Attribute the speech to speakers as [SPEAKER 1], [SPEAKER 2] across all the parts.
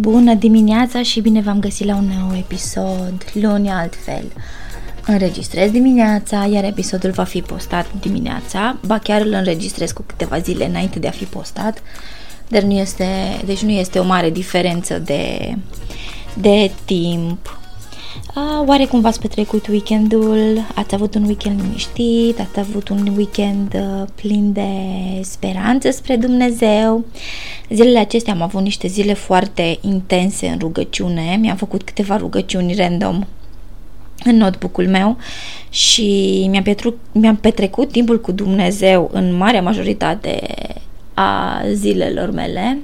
[SPEAKER 1] Bună dimineața și bine v-am găsit la un nou episod, luni altfel. Înregistrez dimineața, iar episodul va fi postat dimineața, ba chiar îl înregistrez cu câteva zile înainte de a fi postat, dar nu este, deci nu este o mare diferență de, de timp. Uh, oare cum v-ați petrecut weekendul? Ați avut un weekend liniștit? Ați avut un weekend uh, plin de speranță spre Dumnezeu? Zilele acestea am avut niște zile foarte intense în rugăciune. Mi-am făcut câteva rugăciuni random în notebook-ul meu și mi-am, petru- mi-am petrecut timpul cu Dumnezeu în marea majoritate a zilelor mele.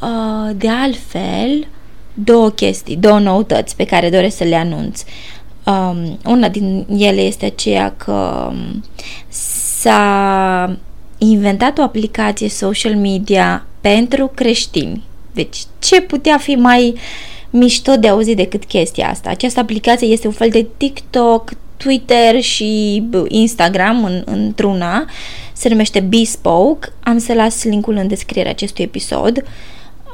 [SPEAKER 1] Uh, de altfel, două chestii, două noutăți pe care doresc să le anunț. Um, una din ele este aceea că um, s-a inventat o aplicație social media pentru creștini. Deci, ce putea fi mai mișto de auzit decât chestia asta? Această aplicație este un fel de TikTok, Twitter și Instagram în, într-una. Se numește Bespoke. Am să las linkul în descrierea acestui episod. Uh,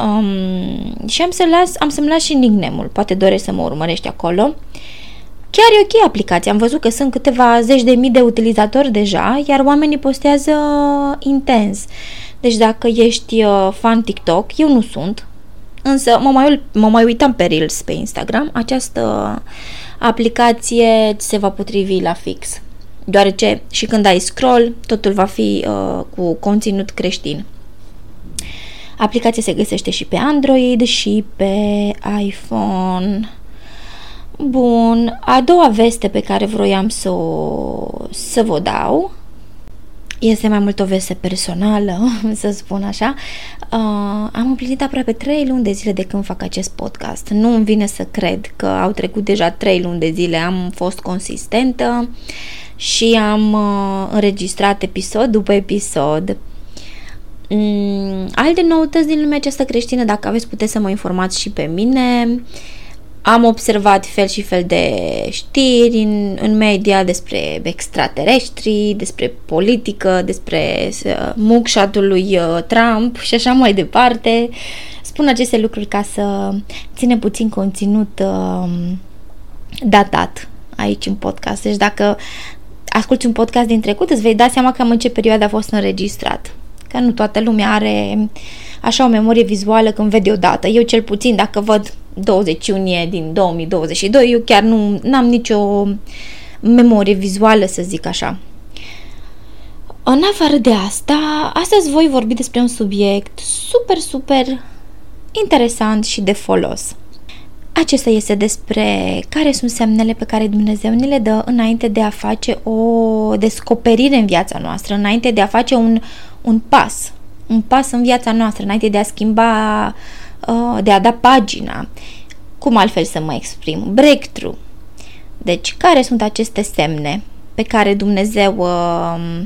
[SPEAKER 1] Um, și am, să las, am să-mi las și nickname-ul, poate doresc să mă urmărești acolo. Chiar e ok aplicația, am văzut că sunt câteva zeci de mii de utilizatori deja, iar oamenii postează intens. Deci dacă ești uh, fan TikTok, eu nu sunt, însă mă mai, mă mai uitam pe Reels pe Instagram, această aplicație se va potrivi la fix. Deoarece și când ai scroll, totul va fi uh, cu conținut creștin. Aplicația se găsește și pe Android și pe iPhone. Bun, a doua veste pe care vroiam să, o, să vă dau este mai mult o veste personală, să spun așa. Uh, am împlinit aproape 3 luni de zile de când fac acest podcast. Nu îmi vine să cred că au trecut deja 3 luni de zile. Am fost consistentă și am uh, înregistrat episod după episod Mm, alte noutăți din lumea aceasta creștină, dacă aveți, puteți să mă informați și pe mine. Am observat fel și fel de știri în, în media despre extraterestri, despre politică, despre uh, mugshot lui uh, Trump și așa mai departe. Spun aceste lucruri ca să ținem puțin conținut uh, datat aici în podcast. Deci dacă asculti un podcast din trecut, îți vei da seama cam în ce perioadă a fost înregistrat că nu toată lumea are așa o memorie vizuală când vede odată. Eu cel puțin dacă văd 20 iunie din 2022, eu chiar nu am nicio memorie vizuală să zic așa. În afară de asta, astăzi voi vorbi despre un subiect super, super interesant și de folos. Acesta este despre care sunt semnele pe care Dumnezeu ne le dă înainte de a face o descoperire în viața noastră, înainte de a face un, un pas, un pas în viața noastră, înainte de a schimba, uh, de a da pagina. Cum altfel să mă exprim? Breakthrough. Deci, care sunt aceste semne pe care Dumnezeu uh,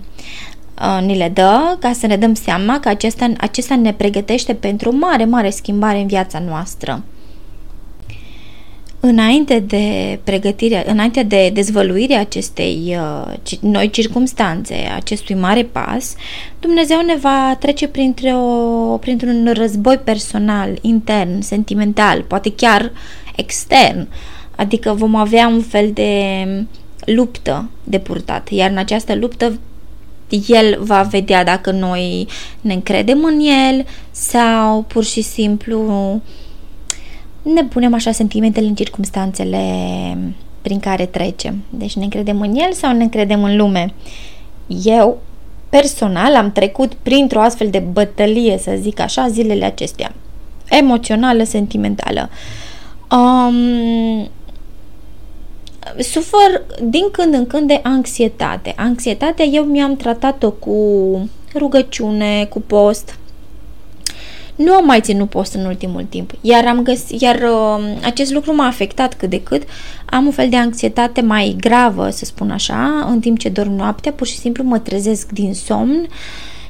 [SPEAKER 1] uh, ni le dă ca să ne dăm seama că acesta, acesta ne pregătește pentru o mare, mare schimbare în viața noastră? Înainte de pregătirea, înainte de dezvăluirea acestei uh, noi circumstanțe, acestui mare pas, Dumnezeu ne va trece printr-o, printr-un război personal, intern, sentimental, poate chiar extern. Adică vom avea un fel de luptă de purtat, iar în această luptă el va vedea dacă noi ne încredem în el sau pur și simplu ne punem așa sentimentele în circumstanțele prin care trecem. Deci ne încredem în el sau ne încredem în lume. Eu, personal, am trecut printr-o astfel de bătălie, să zic așa, zilele acestea. Emoțională, sentimentală. Um, sufăr din când în când de anxietate. Anxietatea eu mi-am tratat-o cu rugăciune, cu post, Nu am mai ținut post în ultimul timp, iar, am găs- iar uh, acest lucru m-a afectat cât de cât. Am un fel de anxietate mai gravă, să spun așa, în timp ce dorm noaptea, pur și simplu mă trezesc din somn,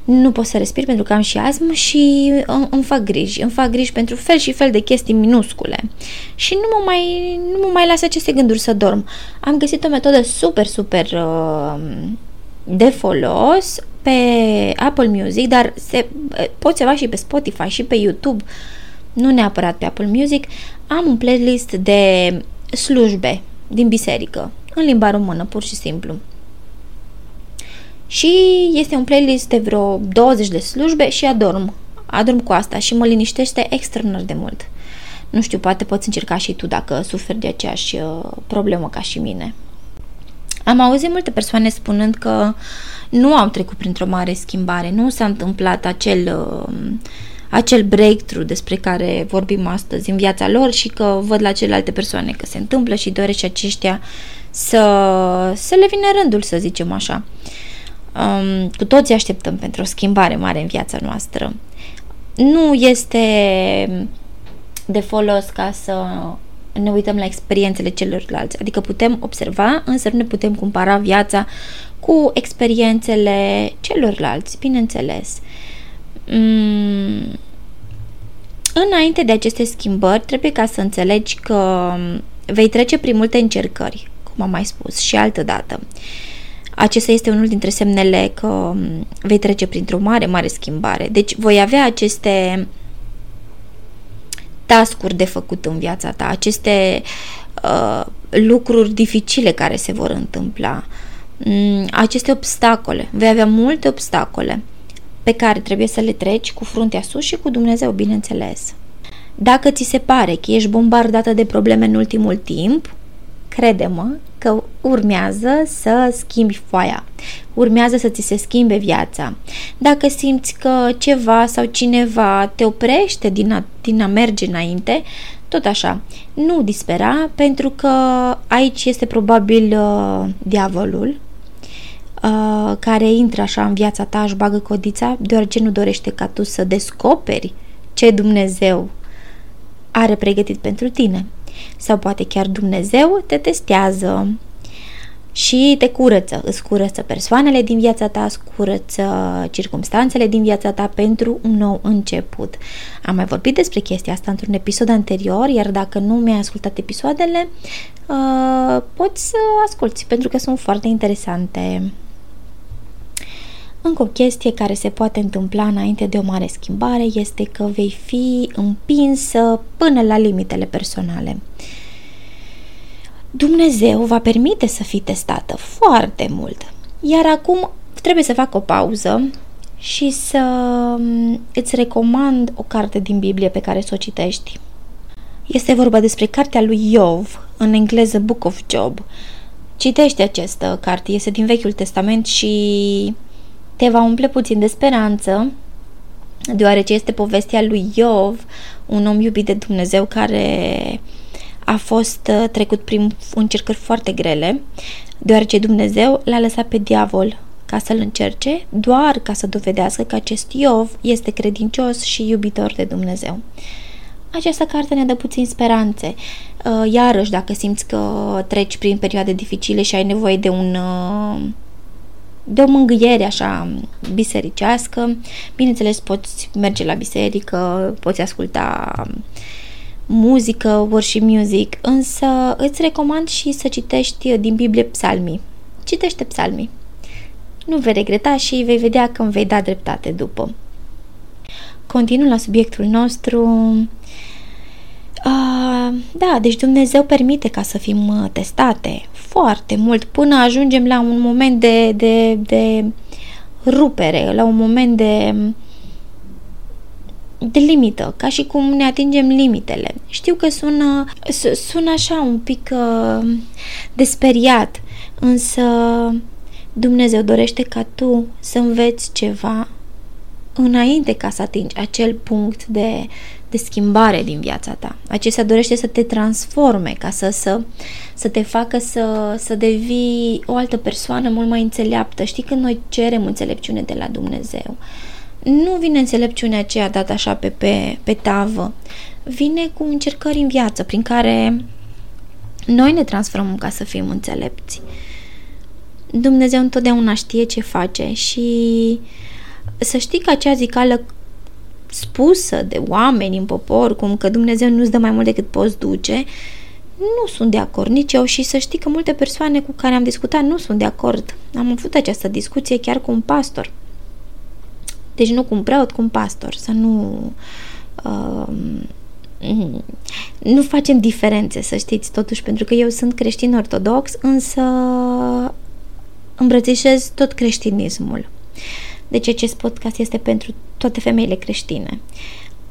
[SPEAKER 1] nu pot să respir pentru că am și asm și îmi, îmi fac griji. Îmi fac griji pentru fel și fel de chestii minuscule. Și nu mă mai, nu mă mai lasă aceste gânduri să dorm. Am găsit o metodă super, super uh, de folos pe Apple Music, dar se, poți să și pe Spotify și pe YouTube, nu neapărat pe Apple Music, am un playlist de slujbe din biserică, în limba română, pur și simplu. Și este un playlist de vreo 20 de slujbe și adorm. Adorm cu asta și mă liniștește extraordinar de mult. Nu știu, poate poți încerca și tu dacă suferi de aceeași uh, problemă ca și mine. Am auzit multe persoane spunând că nu au trecut printr-o mare schimbare, nu s-a întâmplat acel, uh, acel breakthrough despre care vorbim astăzi în viața lor și că văd la celelalte persoane că se întâmplă și doresc și aceștia să, să le vină rândul, să zicem așa. Um, cu toții așteptăm pentru o schimbare mare în viața noastră. Nu este de folos ca să ne uităm la experiențele celorlalți. Adică putem observa, însă nu ne putem compara viața cu experiențele celorlalți, bineînțeles. Mm. Înainte de aceste schimbări, trebuie ca să înțelegi că vei trece prin multe încercări, cum am mai spus, și altă dată. Acesta este unul dintre semnele că vei trece printr-o mare, mare schimbare. Deci voi avea aceste tascuri de făcut în viața ta, aceste uh, lucruri dificile care se vor întâmpla, um, aceste obstacole. Vei avea multe obstacole pe care trebuie să le treci cu fruntea sus și cu Dumnezeu, bineînțeles. Dacă ți se pare că ești bombardată de probleme în ultimul timp, crede-mă că urmează să schimbi foaia, urmează să ți se schimbe viața. Dacă simți că ceva sau cineva te oprește din a, din a merge înainte, tot așa, nu dispera, pentru că aici este probabil uh, diavolul uh, care intră așa în viața ta, își bagă codița, deoarece nu dorește ca tu să descoperi ce Dumnezeu are pregătit pentru tine sau poate chiar Dumnezeu te testează și te curăță, îți curăță persoanele din viața ta, îți curăță circumstanțele din viața ta pentru un nou început. Am mai vorbit despre chestia asta într-un episod anterior, iar dacă nu mi-ai ascultat episoadele, uh, poți să asculti pentru că sunt foarte interesante. Încă o chestie care se poate întâmpla înainte de o mare schimbare este că vei fi împinsă până la limitele personale. Dumnezeu va permite să fii testată foarte mult. Iar acum trebuie să fac o pauză și să mm, îți recomand o carte din Biblie pe care să o citești. Este vorba despre cartea lui Iov, în engleză Book of Job. Citește această carte, este din Vechiul Testament și te va umple puțin de speranță, deoarece este povestea lui Iov, un om iubit de Dumnezeu care a fost uh, trecut prin încercări foarte grele, deoarece Dumnezeu l-a lăsat pe diavol ca să-l încerce, doar ca să dovedească că acest Iov este credincios și iubitor de Dumnezeu. Această carte ne dă puțin speranțe. Uh, iarăși, dacă simți că treci prin perioade dificile și ai nevoie de un uh, de o mângâiere așa bisericească. Bineînțeles, poți merge la biserică, poți asculta muzică, worship music, însă îți recomand și să citești din Biblie psalmii. Citește psalmii. Nu vei regreta și vei vedea că îmi vei da dreptate după. Continu la subiectul nostru. Uh, da, deci Dumnezeu permite ca să fim uh, testate foarte mult până ajungem la un moment de, de, de rupere, la un moment de de limită, ca și cum ne atingem limitele. Știu că sună, sună așa un pic uh, desperiat, însă Dumnezeu dorește ca tu să înveți ceva înainte ca să atingi acel punct de, de schimbare din viața ta. Acesta dorește să te transforme, ca să, să, să te facă să, să devii o altă persoană mult mai înțeleaptă. Știi când noi cerem înțelepciune de la Dumnezeu. nu vine înțelepciunea aceea dată așa pe, pe, pe tavă. Vine cu încercări în viață prin care noi ne transformăm ca să fim înțelepți. Dumnezeu întotdeauna știe ce face și să știi că acea zicală spusă de oameni în popor, cum că Dumnezeu nu-ți dă mai mult decât poți duce, nu sunt de acord nici eu și să știi că multe persoane cu care am discutat nu sunt de acord. Am avut această discuție chiar cu un pastor. Deci nu cu un preot, cu un pastor, să nu uh, nu facem diferențe, să știți, totuși, pentru că eu sunt creștin ortodox, însă îmbrățișez tot creștinismul. Deci acest podcast este pentru toate femeile creștine.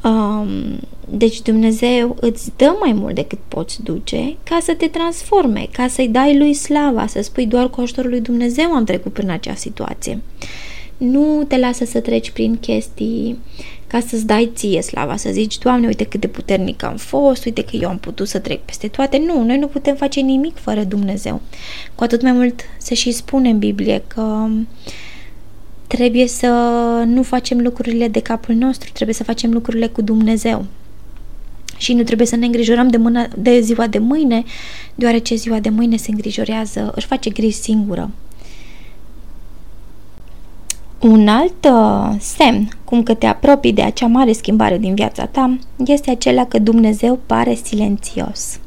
[SPEAKER 1] Um, deci Dumnezeu îți dă mai mult decât poți duce ca să te transforme, ca să-i dai lui slava, să spui doar cu ajutorul lui Dumnezeu am trecut prin acea situație. Nu te lasă să treci prin chestii ca să-ți dai ție slava, să zici, Doamne, uite cât de puternic am fost, uite că eu am putut să trec peste toate. Nu, noi nu putem face nimic fără Dumnezeu. Cu atât mai mult se și spune în Biblie că trebuie să nu facem lucrurile de capul nostru, trebuie să facem lucrurile cu Dumnezeu. Și nu trebuie să ne îngrijorăm de, mâna, de ziua de mâine, deoarece ziua de mâine se îngrijorează, își face griji singură. Un alt uh, semn, cum că te apropii de acea mare schimbare din viața ta, este acela că Dumnezeu pare silențios.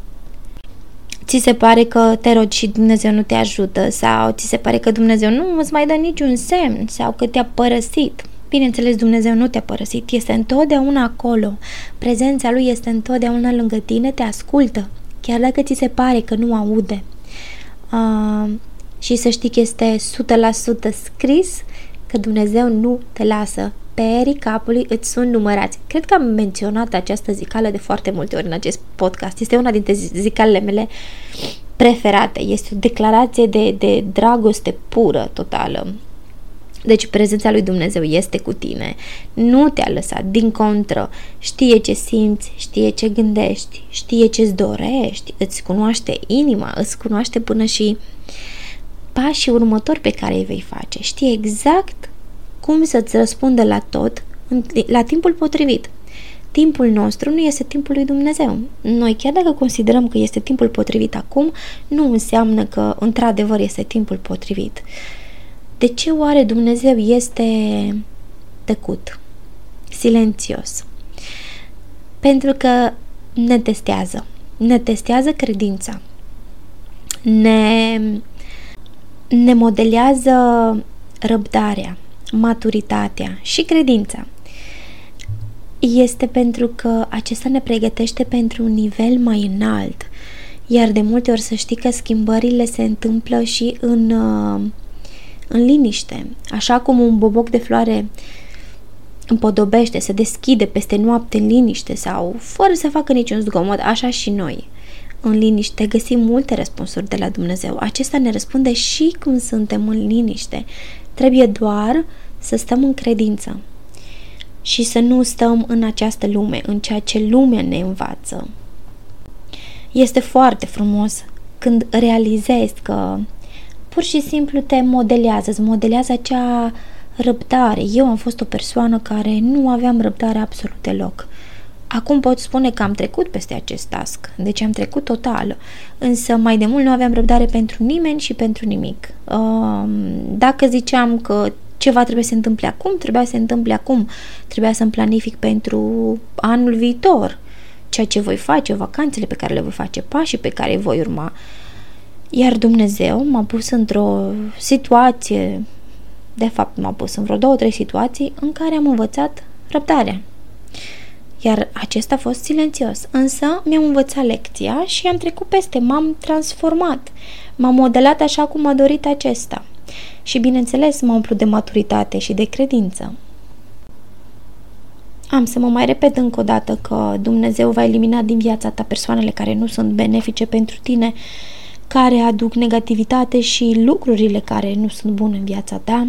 [SPEAKER 1] Ți se pare că te rogi și Dumnezeu nu te ajută sau ți se pare că Dumnezeu nu îți mai dă niciun semn sau că te-a părăsit. Bineînțeles, Dumnezeu nu te-a părăsit, este întotdeauna acolo. Prezența Lui este întotdeauna lângă tine, te ascultă, chiar dacă ți se pare că nu aude. Uh, și să știi că este 100% scris că Dumnezeu nu te lasă. Perii capului îți sunt numărați. Cred că am menționat această zicală de foarte multe ori în acest podcast. Este una dintre zicalele mele preferate. Este o declarație de, de dragoste pură, totală. Deci prezența lui Dumnezeu este cu tine. Nu te-a lăsat, din contră. Știe ce simți, știe ce gândești, știe ce-ți dorești, îți cunoaște inima, îți cunoaște până și pașii următori pe care îi vei face. Știe exact cum să-ți răspundă la tot la timpul potrivit. Timpul nostru nu este timpul lui Dumnezeu. Noi, chiar dacă considerăm că este timpul potrivit acum, nu înseamnă că într-adevăr este timpul potrivit. De ce oare Dumnezeu este tăcut, silențios? Pentru că ne testează. Ne testează credința. Ne ne modelează răbdarea, maturitatea și credința. Este pentru că acesta ne pregătește pentru un nivel mai înalt, iar de multe ori să știi că schimbările se întâmplă și în, uh, în liniște. Așa cum un boboc de floare împodobește, se deschide peste noapte în liniște sau fără să facă niciun zgomot, așa și noi în liniște, găsim multe răspunsuri de la Dumnezeu. Acesta ne răspunde și când suntem în liniște. Trebuie doar să stăm în credință și să nu stăm în această lume, în ceea ce lumea ne învață. Este foarte frumos când realizezi că pur și simplu te modelează, îți modelează acea răbdare. Eu am fost o persoană care nu aveam răbdare absolut deloc. Acum pot spune că am trecut peste acest task, deci am trecut total, însă mai de mult nu aveam răbdare pentru nimeni și pentru nimic. Um, dacă ziceam că ceva trebuie să se întâmple acum, trebuia să se întâmple acum, trebuia să-mi planific pentru anul viitor, ceea ce voi face, vacanțele pe care le voi face, pașii pe care îi voi urma. Iar Dumnezeu m-a pus într-o situație, de fapt m-a pus în vreo două, trei situații în care am învățat răbdarea iar acesta a fost silențios. Însă mi-am învățat lecția și am trecut peste, m-am transformat, m-am modelat așa cum a dorit acesta. Și bineînțeles m-am umplut de maturitate și de credință. Am să mă mai repet încă o dată că Dumnezeu va elimina din viața ta persoanele care nu sunt benefice pentru tine, care aduc negativitate și lucrurile care nu sunt bune în viața ta,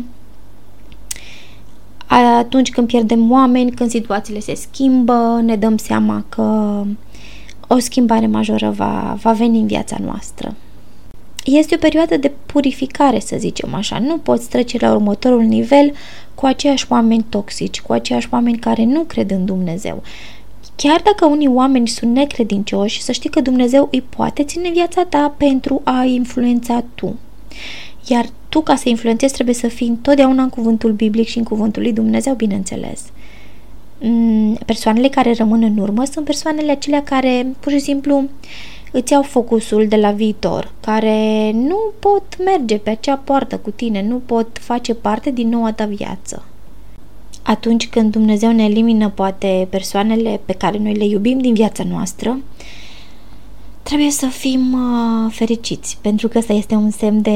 [SPEAKER 1] atunci când pierdem oameni, când situațiile se schimbă, ne dăm seama că o schimbare majoră va, va veni în viața noastră. este o perioadă de purificare, să zicem așa. Nu poți trece la următorul nivel cu aceiași oameni toxici, cu aceiași oameni care nu cred în Dumnezeu. Chiar dacă unii oameni sunt necredincioși, să știi că Dumnezeu îi poate ține viața ta pentru a influența tu. Iar tu, ca să influențezi, trebuie să fii întotdeauna în cuvântul biblic și în cuvântul lui Dumnezeu, bineînțeles. Mm, persoanele care rămân în urmă sunt persoanele acelea care, pur și simplu, îți iau focusul de la viitor, care nu pot merge pe acea poartă cu tine, nu pot face parte din noua ta viață. Atunci când Dumnezeu ne elimină poate persoanele pe care noi le iubim din viața noastră, trebuie să fim uh, fericiți, pentru că ăsta este un semn de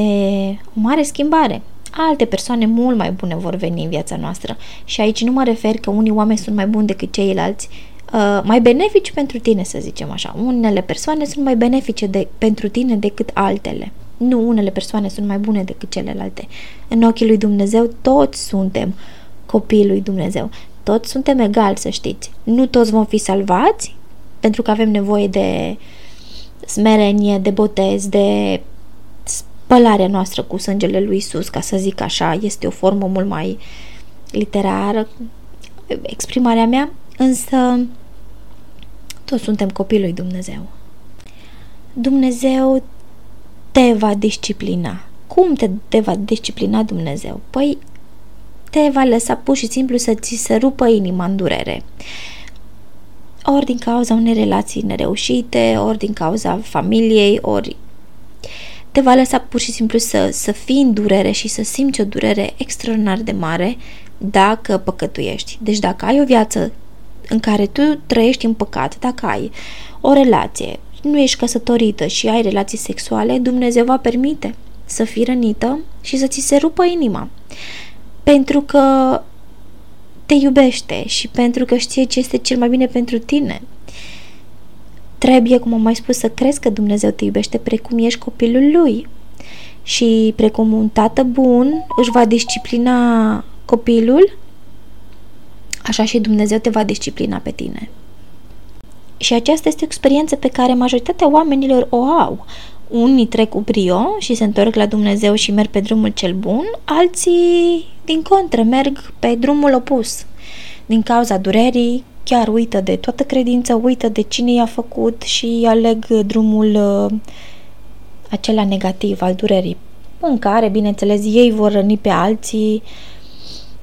[SPEAKER 1] o mare schimbare. Alte persoane mult mai bune vor veni în viața noastră și aici nu mă refer că unii oameni sunt mai buni decât ceilalți, uh, mai benefici pentru tine, să zicem așa. Unele persoane sunt mai benefice de, pentru tine decât altele. Nu unele persoane sunt mai bune decât celelalte. În ochii lui Dumnezeu toți suntem copiii lui Dumnezeu. Toți suntem egali, să știți. Nu toți vom fi salvați, pentru că avem nevoie de smerenie, de botez, de spălarea noastră cu sângele lui Isus, ca să zic așa, este o formă mult mai literară, exprimarea mea, însă toți suntem copii lui Dumnezeu. Dumnezeu te va disciplina. Cum te, te va disciplina Dumnezeu? Păi te va lăsa pur și simplu să ți se rupă inima în durere. Ori din cauza unei relații nereușite, ori din cauza familiei, ori te va lăsa pur și simplu să, să fii în durere și să simți o durere extraordinar de mare dacă păcătuiești. Deci dacă ai o viață în care tu trăiești în păcat, dacă ai o relație, nu ești căsătorită și ai relații sexuale, Dumnezeu va permite să fii rănită și să ți se rupă inima. Pentru că te iubește și pentru că știe ce este cel mai bine pentru tine. Trebuie, cum am mai spus, să crezi că Dumnezeu te iubește precum ești copilul lui. Și precum un tată bun își va disciplina copilul, așa și Dumnezeu te va disciplina pe tine. Și aceasta este o experiență pe care majoritatea oamenilor o au. Unii trec cu brio și se întorc la Dumnezeu și merg pe drumul cel bun, alții, din contră, merg pe drumul opus. Din cauza durerii, chiar uită de toată credința, uită de cine i-a făcut și aleg drumul uh, acela negativ al durerii, în care, bineînțeles, ei vor răni pe alții,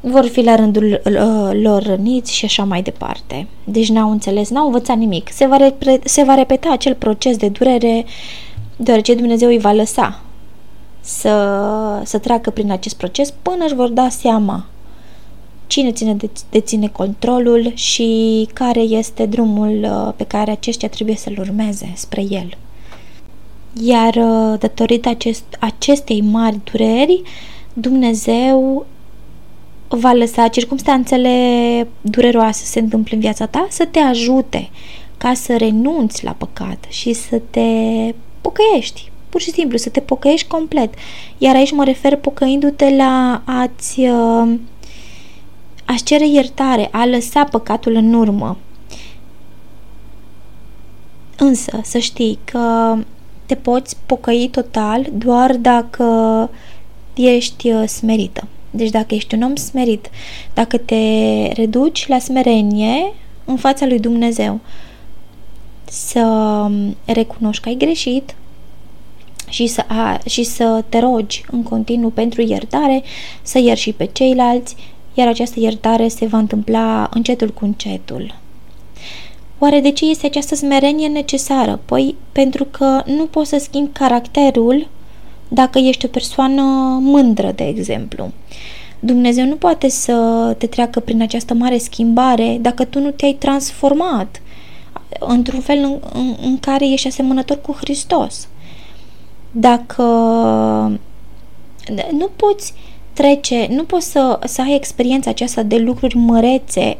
[SPEAKER 1] vor fi la rândul uh, lor răniți și așa mai departe. Deci n-au înțeles, n-au învățat nimic. Se va, repre- se va repeta acel proces de durere deoarece Dumnezeu îi va lăsa să, să treacă prin acest proces până își vor da seama cine ține de, deține controlul și care este drumul uh, pe care aceștia trebuie să-l urmeze spre el. Iar uh, datorită acest, acestei mari dureri, Dumnezeu va lăsa circumstanțele dureroase să se întâmple în viața ta să te ajute ca să renunți la păcat și să te pocăiești. Pur și simplu, să te pocăiești complet. Iar aici mă refer pocăindu-te la a-ți, uh, a-ți cere iertare, a lăsa păcatul în urmă. Însă, să știi că te poți pocăi total doar dacă ești uh, smerită. Deci dacă ești un om smerit, dacă te reduci la smerenie în fața lui Dumnezeu, să um, recunoști că ai greșit și să, a, și să te rogi în continuu pentru iertare, să ierți și pe ceilalți, iar această iertare se va întâmpla încetul cu încetul. Oare de ce este această smerenie necesară? Păi pentru că nu poți să schimbi caracterul dacă ești o persoană mândră, de exemplu. Dumnezeu nu poate să te treacă prin această mare schimbare dacă tu nu te-ai transformat într-un fel în, în, în care ești asemănător cu Hristos. Dacă nu poți trece, nu poți să, să ai experiența aceasta de lucruri mărețe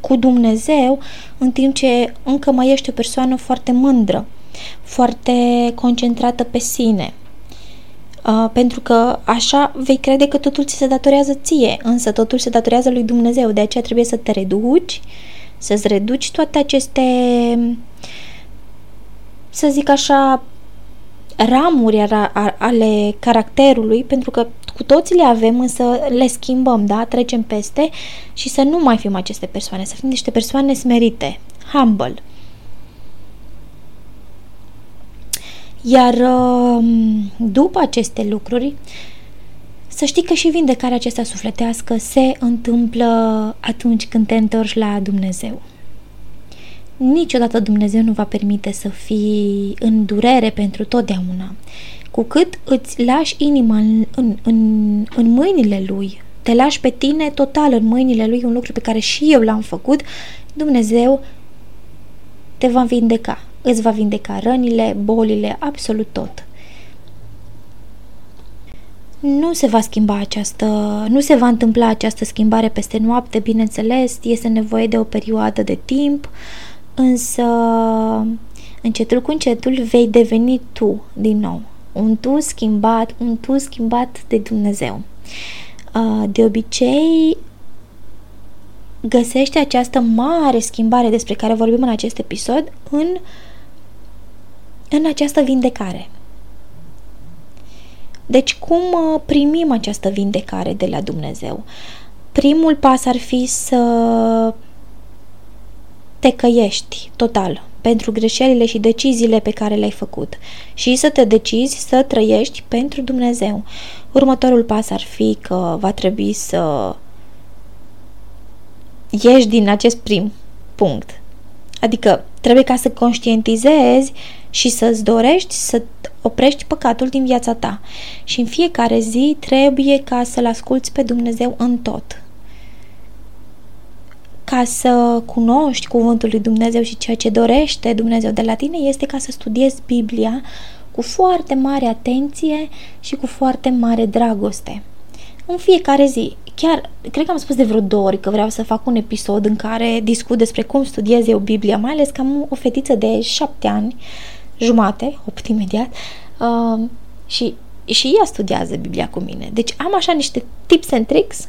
[SPEAKER 1] cu Dumnezeu în timp ce încă mai ești o persoană foarte mândră, foarte concentrată pe sine. Uh, pentru că așa vei crede că totul ți se datorează ție, însă totul se datorează lui Dumnezeu, de aceea trebuie să te reduci, să-ți reduci toate aceste, să zic așa, ramuri ale caracterului, pentru că cu toții le avem, însă le schimbăm, da? Trecem peste și să nu mai fim aceste persoane, să fim niște persoane smerite, humble. Iar um, după aceste lucruri, să știi că și vindecarea aceasta sufletească se întâmplă atunci când te întorci la Dumnezeu. Niciodată Dumnezeu nu va permite să fii în durere pentru totdeauna. Cu cât îți lași inima în, în, în, în mâinile Lui, te lași pe tine total în mâinile Lui, un lucru pe care și eu l-am făcut, Dumnezeu te va vindeca. Îți va vindeca rănile, bolile, absolut tot nu se va schimba această, nu se va întâmpla această schimbare peste noapte, bineînțeles, este nevoie de o perioadă de timp, însă încetul cu încetul vei deveni tu din nou, un tu schimbat, un tu schimbat de Dumnezeu. De obicei, găsește această mare schimbare despre care vorbim în acest episod în, în această vindecare. Deci cum uh, primim această vindecare de la Dumnezeu? Primul pas ar fi să te căiești total pentru greșelile și deciziile pe care le-ai făcut și să te decizi să trăiești pentru Dumnezeu. Următorul pas ar fi că va trebui să ieși din acest prim punct. Adică trebuie ca să conștientizezi și să-ți dorești să oprești păcatul din viața ta. Și în fiecare zi trebuie ca să-L asculți pe Dumnezeu în tot. Ca să cunoști cuvântul lui Dumnezeu și ceea ce dorește Dumnezeu de la tine este ca să studiezi Biblia cu foarte mare atenție și cu foarte mare dragoste. În fiecare zi, chiar, cred că am spus de vreo două ori că vreau să fac un episod în care discut despre cum studiez eu Biblia, mai ales că am o fetiță de șapte ani jumate, opt imediat, uh, și, și ea studiază Biblia cu mine. Deci am așa niște tips and tricks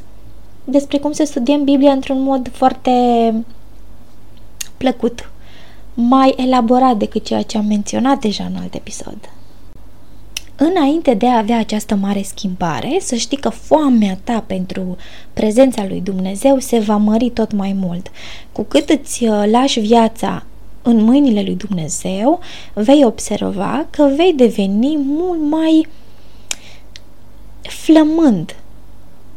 [SPEAKER 1] despre cum să studiem Biblia într-un mod foarte plăcut, mai elaborat decât ceea ce am menționat deja în alt episod. Înainte de a avea această mare schimbare, să știi că foamea ta pentru prezența lui Dumnezeu se va mări tot mai mult. Cu cât îți uh, lași viața în mâinile lui Dumnezeu, vei observa că vei deveni mult mai flămând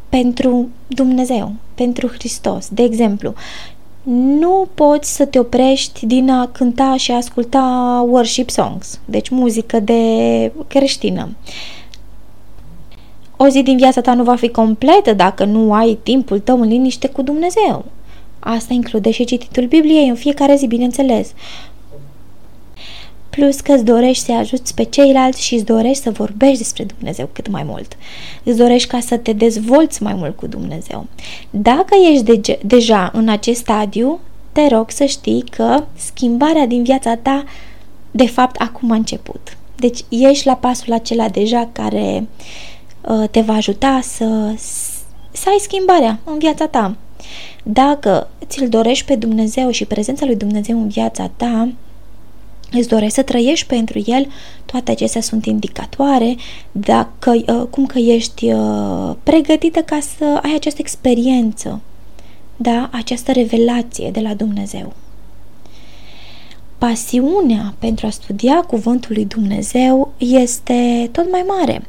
[SPEAKER 1] pentru Dumnezeu, pentru Hristos. De exemplu, nu poți să te oprești din a cânta și a asculta worship songs, deci muzică de creștină. O zi din viața ta nu va fi completă dacă nu ai timpul tău în liniște cu Dumnezeu. Asta include și cititul Bibliei în fiecare zi, bineînțeles. Plus că îți dorești să ajuți pe ceilalți și îți dorești să vorbești despre Dumnezeu cât mai mult. Îți dorești ca să te dezvolți mai mult cu Dumnezeu. Dacă ești de- deja în acest stadiu, te rog să știi că schimbarea din viața ta, de fapt, acum a început. Deci ești la pasul acela deja care uh, te va ajuta să, să ai schimbarea în viața ta. Dacă ți-l dorești pe Dumnezeu și prezența lui Dumnezeu în viața ta, îți dorești să trăiești pentru el, toate acestea sunt indicatoare dacă, uh, cum că ești uh, pregătită ca să ai această experiență, da? această revelație de la Dumnezeu. Pasiunea pentru a studia cuvântul lui Dumnezeu este tot mai mare.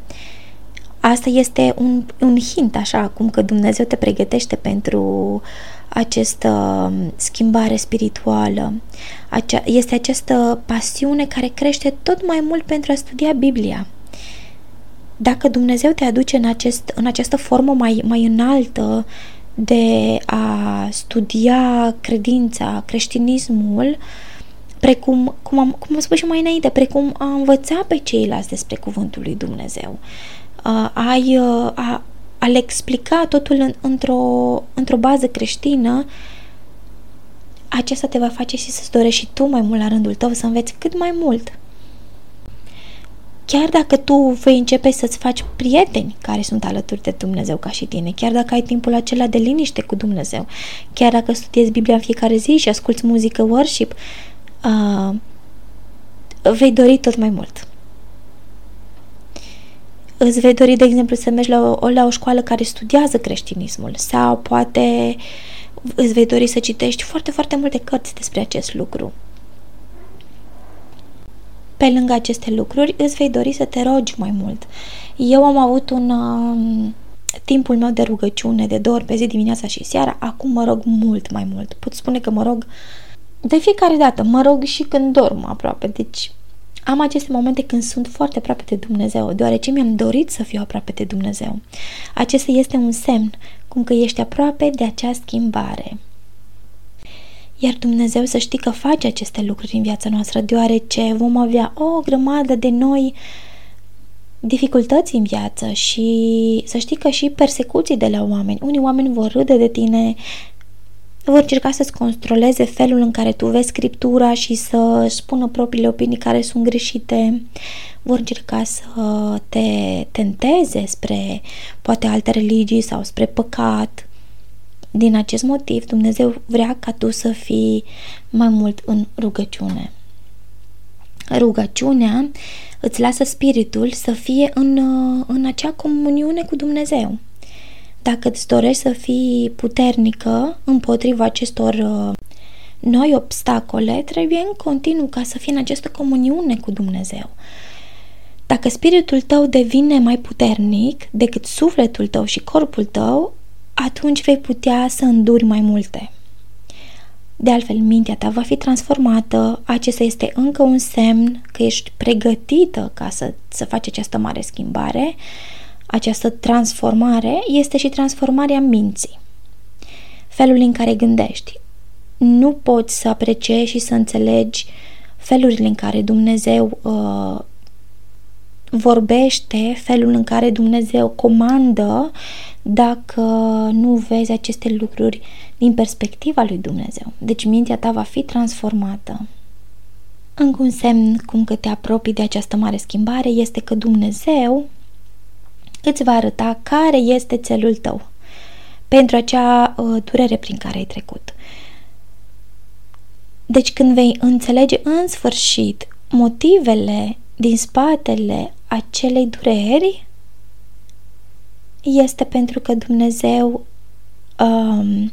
[SPEAKER 1] Asta este un, un hint, așa, cum că Dumnezeu te pregătește pentru această um, schimbare spirituală. Acea, este această pasiune care crește tot mai mult pentru a studia Biblia. Dacă Dumnezeu te aduce în, acest, în această formă mai, mai înaltă de a studia credința, creștinismul, precum, cum am, cum am spus și mai înainte, precum a învăța pe ceilalți despre cuvântul lui Dumnezeu. Uh, uh, ai uh, a, a le explica totul în, într-o, într-o bază creștină, acesta te va face și să-ți dorești și tu mai mult la rândul tău să înveți cât mai mult. Chiar dacă tu vei începe să-ți faci prieteni care sunt alături de Dumnezeu ca și tine, chiar dacă ai timpul acela de liniște cu Dumnezeu, chiar dacă studiezi Biblia în fiecare zi și asculți muzică worship, uh, vei dori tot mai mult Îți vei dori, de exemplu, să mergi la o, la o școală care studiază creștinismul sau poate îți vei dori să citești foarte, foarte multe cărți despre acest lucru. Pe lângă aceste lucruri, îți vei dori să te rogi mai mult. Eu am avut un uh, timpul meu de rugăciune de două ori pe zi, dimineața și seara, acum mă rog mult mai mult. Pot spune că mă rog de fiecare dată, mă rog și când dorm aproape, deci am aceste momente când sunt foarte aproape de Dumnezeu, deoarece mi-am dorit să fiu aproape de Dumnezeu. Acesta este un semn, cum că ești aproape de acea schimbare. Iar Dumnezeu să știi că face aceste lucruri în viața noastră, deoarece vom avea o grămadă de noi dificultăți în viață și să știi că și persecuții de la oameni. Unii oameni vor râde de tine, vor încerca să-ți controleze felul în care tu vezi scriptura și să spună propriile opinii care sunt greșite, vor încerca să te tenteze spre poate alte religii sau spre păcat. Din acest motiv, Dumnezeu vrea ca tu să fii mai mult în rugăciune. Rugăciunea îți lasă spiritul să fie în, în acea comuniune cu Dumnezeu. Dacă îți dorești să fii puternică împotriva acestor uh, noi obstacole, trebuie în continuu ca să fii în această comuniune cu Dumnezeu. Dacă spiritul tău devine mai puternic decât sufletul tău și corpul tău, atunci vei putea să înduri mai multe. De altfel, mintea ta va fi transformată, acesta este încă un semn că ești pregătită ca să, să faci această mare schimbare această transformare este și transformarea minții. Felul în care gândești. Nu poți să apreciezi și să înțelegi felurile în care Dumnezeu uh, vorbește, felul în care Dumnezeu comandă, dacă nu vezi aceste lucruri din perspectiva lui Dumnezeu. Deci mintea ta va fi transformată. Încă un semn cum că te apropii de această mare schimbare este că Dumnezeu îți va arăta care este țelul tău pentru acea uh, durere prin care ai trecut. Deci când vei înțelege în sfârșit motivele din spatele acelei dureri, este pentru că Dumnezeu um,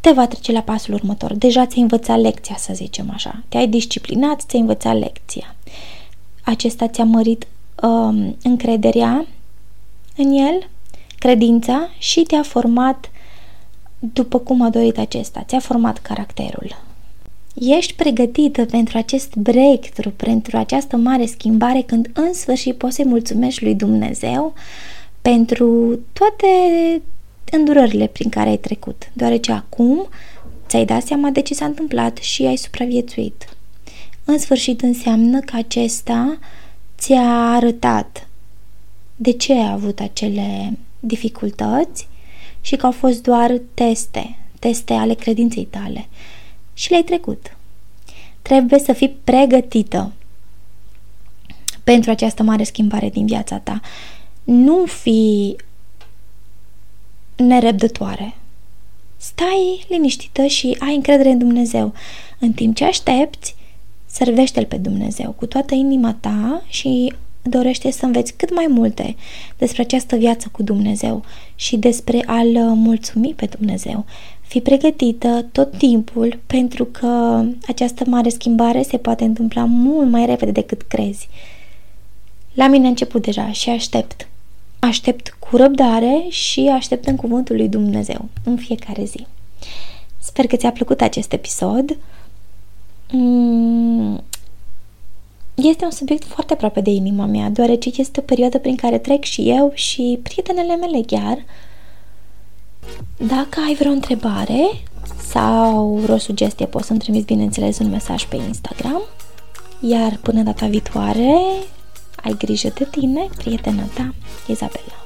[SPEAKER 1] te va trece la pasul următor. Deja ți-ai învățat lecția, să zicem așa. Te-ai disciplinat, ți-ai învățat lecția. Acesta ți-a mărit um, încrederea în el, credința și te-a format după cum a dorit acesta, ți-a format caracterul. Ești pregătită pentru acest breakthrough, pentru această mare schimbare când în sfârșit poți să-i mulțumești lui Dumnezeu pentru toate îndurările prin care ai trecut, deoarece acum ți-ai dat seama de ce s-a întâmplat și ai supraviețuit. În sfârșit înseamnă că acesta ți-a arătat de ce ai avut acele dificultăți și că au fost doar teste, teste ale credinței tale și le-ai trecut. Trebuie să fii pregătită pentru această mare schimbare din viața ta. Nu fi nerăbdătoare. Stai liniștită și ai încredere în Dumnezeu. În timp ce aștepți, servește-L pe Dumnezeu cu toată inima ta și dorește să înveți cât mai multe despre această viață cu Dumnezeu și despre a-L mulțumi pe Dumnezeu. Fi pregătită tot timpul pentru că această mare schimbare se poate întâmpla mult mai repede decât crezi. La mine a început deja și aștept. Aștept cu răbdare și aștept în cuvântul lui Dumnezeu în fiecare zi. Sper că ți-a plăcut acest episod. Mm, este un subiect foarte aproape de inima mea, deoarece este o perioadă prin care trec și eu și prietenele mele chiar. Dacă ai vreo întrebare sau vreo sugestie, poți să-mi trimiți, bineînțeles, un mesaj pe Instagram. Iar până data viitoare, ai grijă de tine, prietena ta, Izabela.